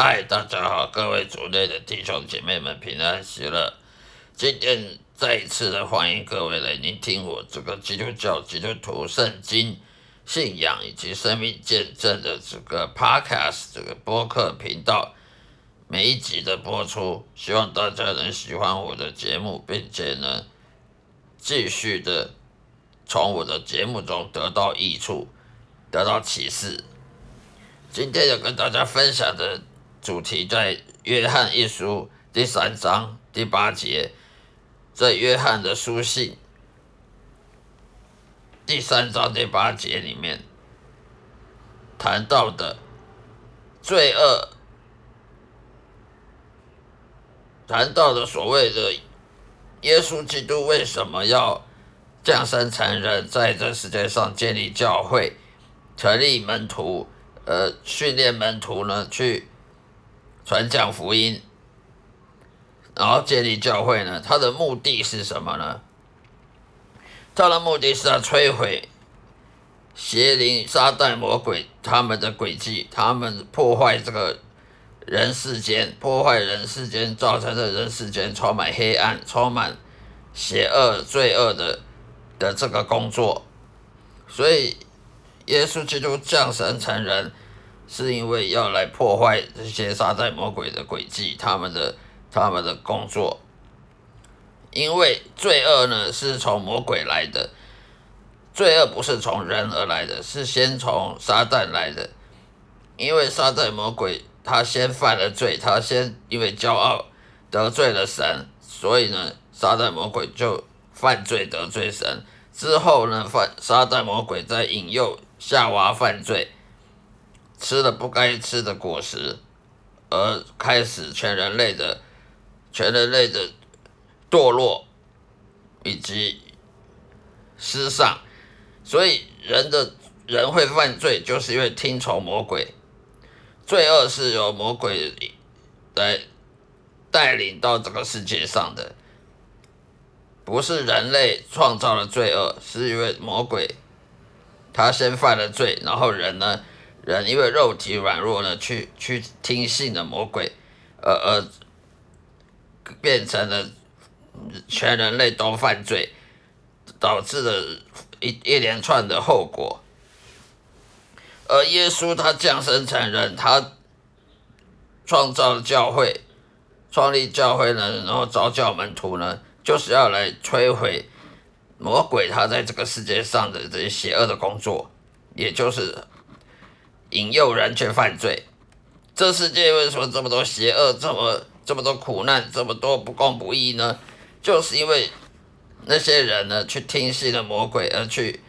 嗨，大家好，各位族内的弟兄姐妹们平安喜乐。今天再一次的欢迎各位来聆听我这个基督教基督徒圣经信仰以及生命见证的这个 podcast 这个播客频道。每一集的播出，希望大家能喜欢我的节目，并且呢，继续的从我的节目中得到益处，得到启示。今天要跟大家分享的主题在《约翰一书》第三章第八节，在约翰的书信第三章第八节里面谈到的罪恶，谈到的所谓的耶稣基督为什么要降生成人，在这世界上建立教会，成立门徒。呃，训练门徒呢，去传讲福音，然后建立教会呢，他的目的是什么呢？他的目的是要摧毁邪灵、撒旦、魔鬼他们的诡计，他们破坏这个人世间，破坏人世间，造成的人世间充满黑暗、充满邪恶、罪恶的的这个工作，所以。耶稣基督降生成人，是因为要来破坏这些撒旦魔鬼的诡计，他们的他们的工作。因为罪恶呢是从魔鬼来的，罪恶不是从人而来的，是先从撒旦来的。因为撒旦魔鬼他先犯了罪，他先因为骄傲得罪了神，所以呢，撒旦魔鬼就犯罪得罪神。之后呢，犯撒旦魔鬼在引诱。夏娃犯罪，吃了不该吃的果实，而开始全人类的全人类的堕落以及失丧，所以人的人会犯罪，就是因为听从魔鬼。罪恶是由魔鬼来带领到这个世界上的，不是人类创造了罪恶，是因为魔鬼。他先犯了罪，然后人呢，人因为肉体软弱呢，去去听信了魔鬼，而而变成了全人类都犯罪，导致了一一连串的后果。而耶稣他降生成人，他创造教会，创立教会呢，然后招教门徒呢，就是要来摧毁。魔鬼他在这个世界上的这些邪恶的工作，也就是引诱人去犯罪。这世界为什么这么多邪恶，这么这么多苦难，这么多不公不义呢？就是因为那些人呢，去听信了魔鬼，而去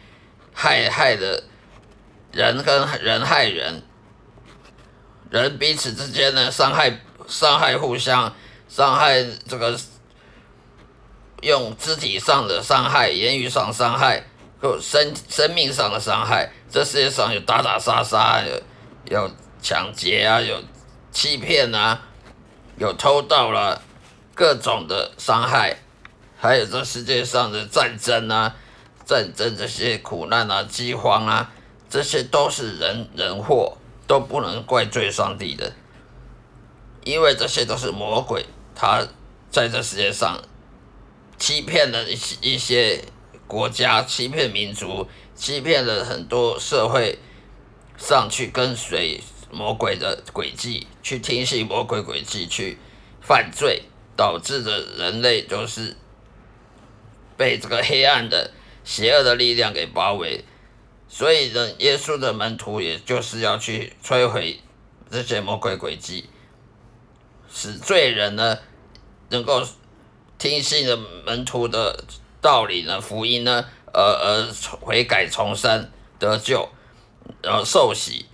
害害的人跟人害人，人彼此之间呢，伤害伤害互相，伤害这个。用肢体上的伤害、言语上伤害、有生生命上的伤害，这世界上有打打杀杀，有有抢劫啊，有欺骗啊，有偷盗了，各种的伤害，还有这世界上的战争啊，战争这些苦难啊、饥荒啊，这些都是人人祸，都不能怪罪上帝的，因为这些都是魔鬼，他在这世界上。欺骗了一些一些国家，欺骗民族，欺骗了很多社会上去跟随魔鬼的轨迹，去听信魔鬼轨迹，去犯罪，导致的人类就是被这个黑暗的邪恶的力量给包围。所以呢，耶稣的门徒也就是要去摧毁这些魔鬼轨迹，使罪人呢能够。听信了门徒的道理呢，福音呢，而而悔改重生得救，然后受洗，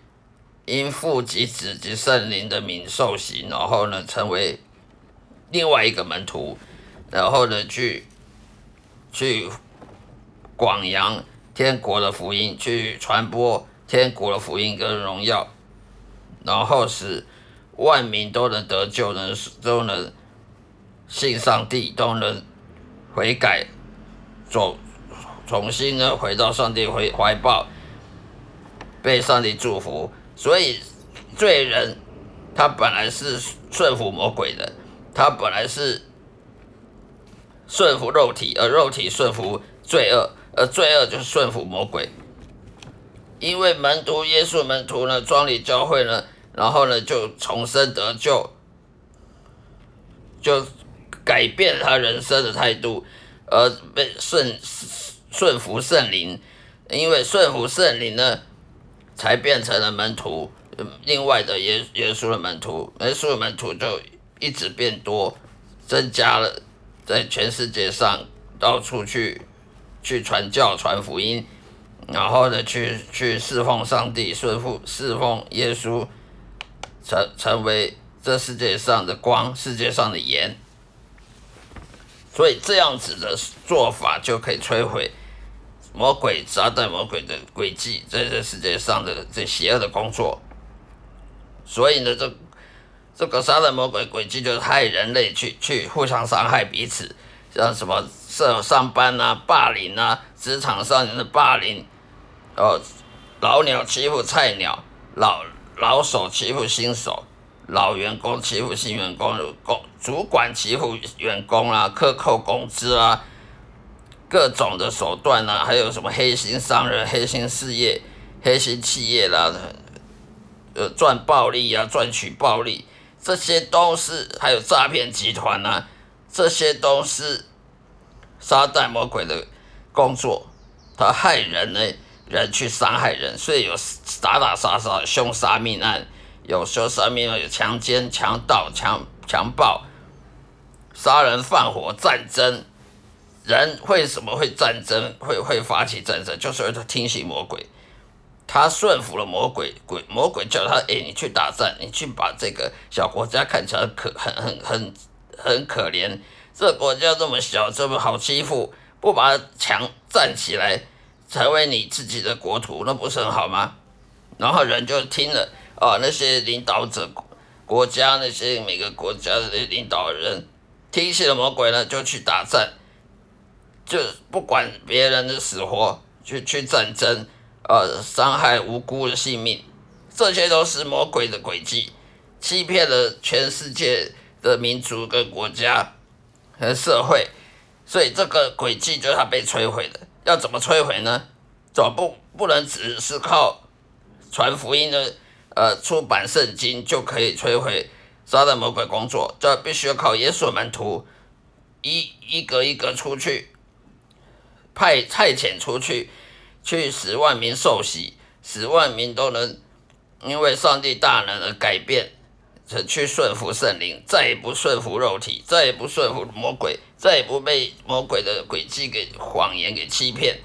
因父及子及圣灵的名受洗，然后呢，成为另外一个门徒，然后呢，去去广扬天国的福音，去传播天国的福音跟荣耀，然后使万民都能得救，能都能。信上帝都能悔改，重重新呢回到上帝怀怀抱，被上帝祝福。所以罪人他本来是顺服魔鬼的，他本来是顺服肉体，而肉体顺服罪恶，而罪恶就是顺服魔鬼。因为门徒耶稣门徒呢，庄里教会呢，然后呢就重生得救，就改变他人生的态度，而被顺顺服圣灵，因为顺服圣灵呢，才变成了门徒。另外的耶耶稣的门徒，耶稣的门徒就一直变多，增加了在全世界上到处去去传教传福音。然后呢，去去侍奉上帝，顺服侍奉耶稣，成成为这世界上的光，世界上的盐。所以这样子的做法就可以摧毁魔鬼撒旦魔鬼的诡计，在这世界上的这邪恶的工作。所以呢，这这个杀人魔鬼诡计就是害人类，去去互相伤害彼此，像什么上上班啊、霸凌啊、职场上的霸凌。哦，老鸟欺负菜鸟，老老手欺负新手，老员工欺负新员工，工主管欺负员工啊，克扣工资啊，各种的手段啊，还有什么黑心商人、黑心事业、黑心企业啦，呃，赚暴利啊，赚取暴利，这些都是还有诈骗集团啊，这些都是撒旦魔鬼的工作，他害人呢。人去伤害人，所以有打打杀杀、凶杀命案，有凶杀命案，有强奸、强盗、强强暴、杀人放火、战争。人为什么会战争？会会发起战争？就是因为他听信魔鬼，他顺服了魔鬼，鬼魔鬼叫他：哎，你去打战，你去把这个小国家看起来可很很很很可怜，这国家这么小，这么好欺负，不把它强站起来。成为你自己的国土，那不是很好吗？然后人就听了啊，那些领导者国家那些每个国家的领导人听信了魔鬼呢，就去打战，就不管别人的死活，去去战争，呃，伤害无辜的性命，这些都是魔鬼的诡计，欺骗了全世界的民族跟国家和社会，所以这个诡计就是他被摧毁的。要怎么摧毁呢？总不不能只是靠传福音的，呃，出版圣经就可以摧毁撒旦魔鬼工作。这必须要靠耶稣门徒一一个一个出去派派遣出去，去使万名受洗，使万名都能因为上帝大能而改变，去顺服圣灵，再也不顺服肉体，再也不顺服魔鬼。再也不被魔鬼的诡计给谎言给欺骗，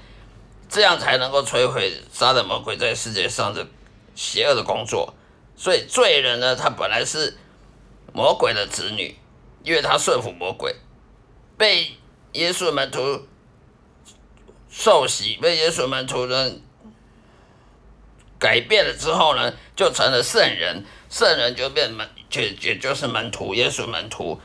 这样才能够摧毁杀的魔鬼在世界上的邪恶的工作。所以罪人呢，他本来是魔鬼的子女，因为他顺服魔鬼，被耶稣门徒受洗，被耶稣门徒呢改变了之后呢，就成了圣人，圣人就变门，就也就是门徒，耶稣门徒。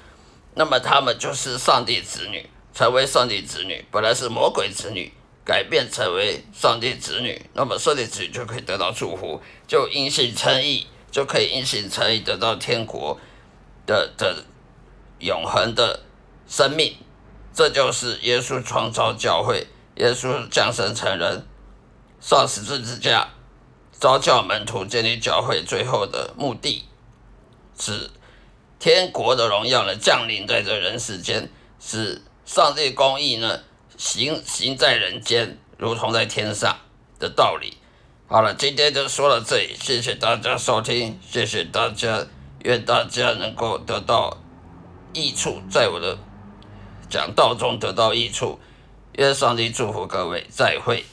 那么他们就是上帝子女，成为上帝子女，本来是魔鬼子女，改变成为上帝子女，那么上帝子女就可以得到祝福，就因信称义，就可以因信称义得到天国的的永恒的生命。这就是耶稣创造教会，耶稣降生成人，上十字之架，召教门徒，建立教会，最后的目的是。天国的荣耀呢，降临在这人世间，使上帝公义呢行行在人间，如同在天上的道理。好了，今天就说到这里，谢谢大家收听，谢谢大家，愿大家能够得到益处，在我的讲道中得到益处，愿上帝祝福各位，再会。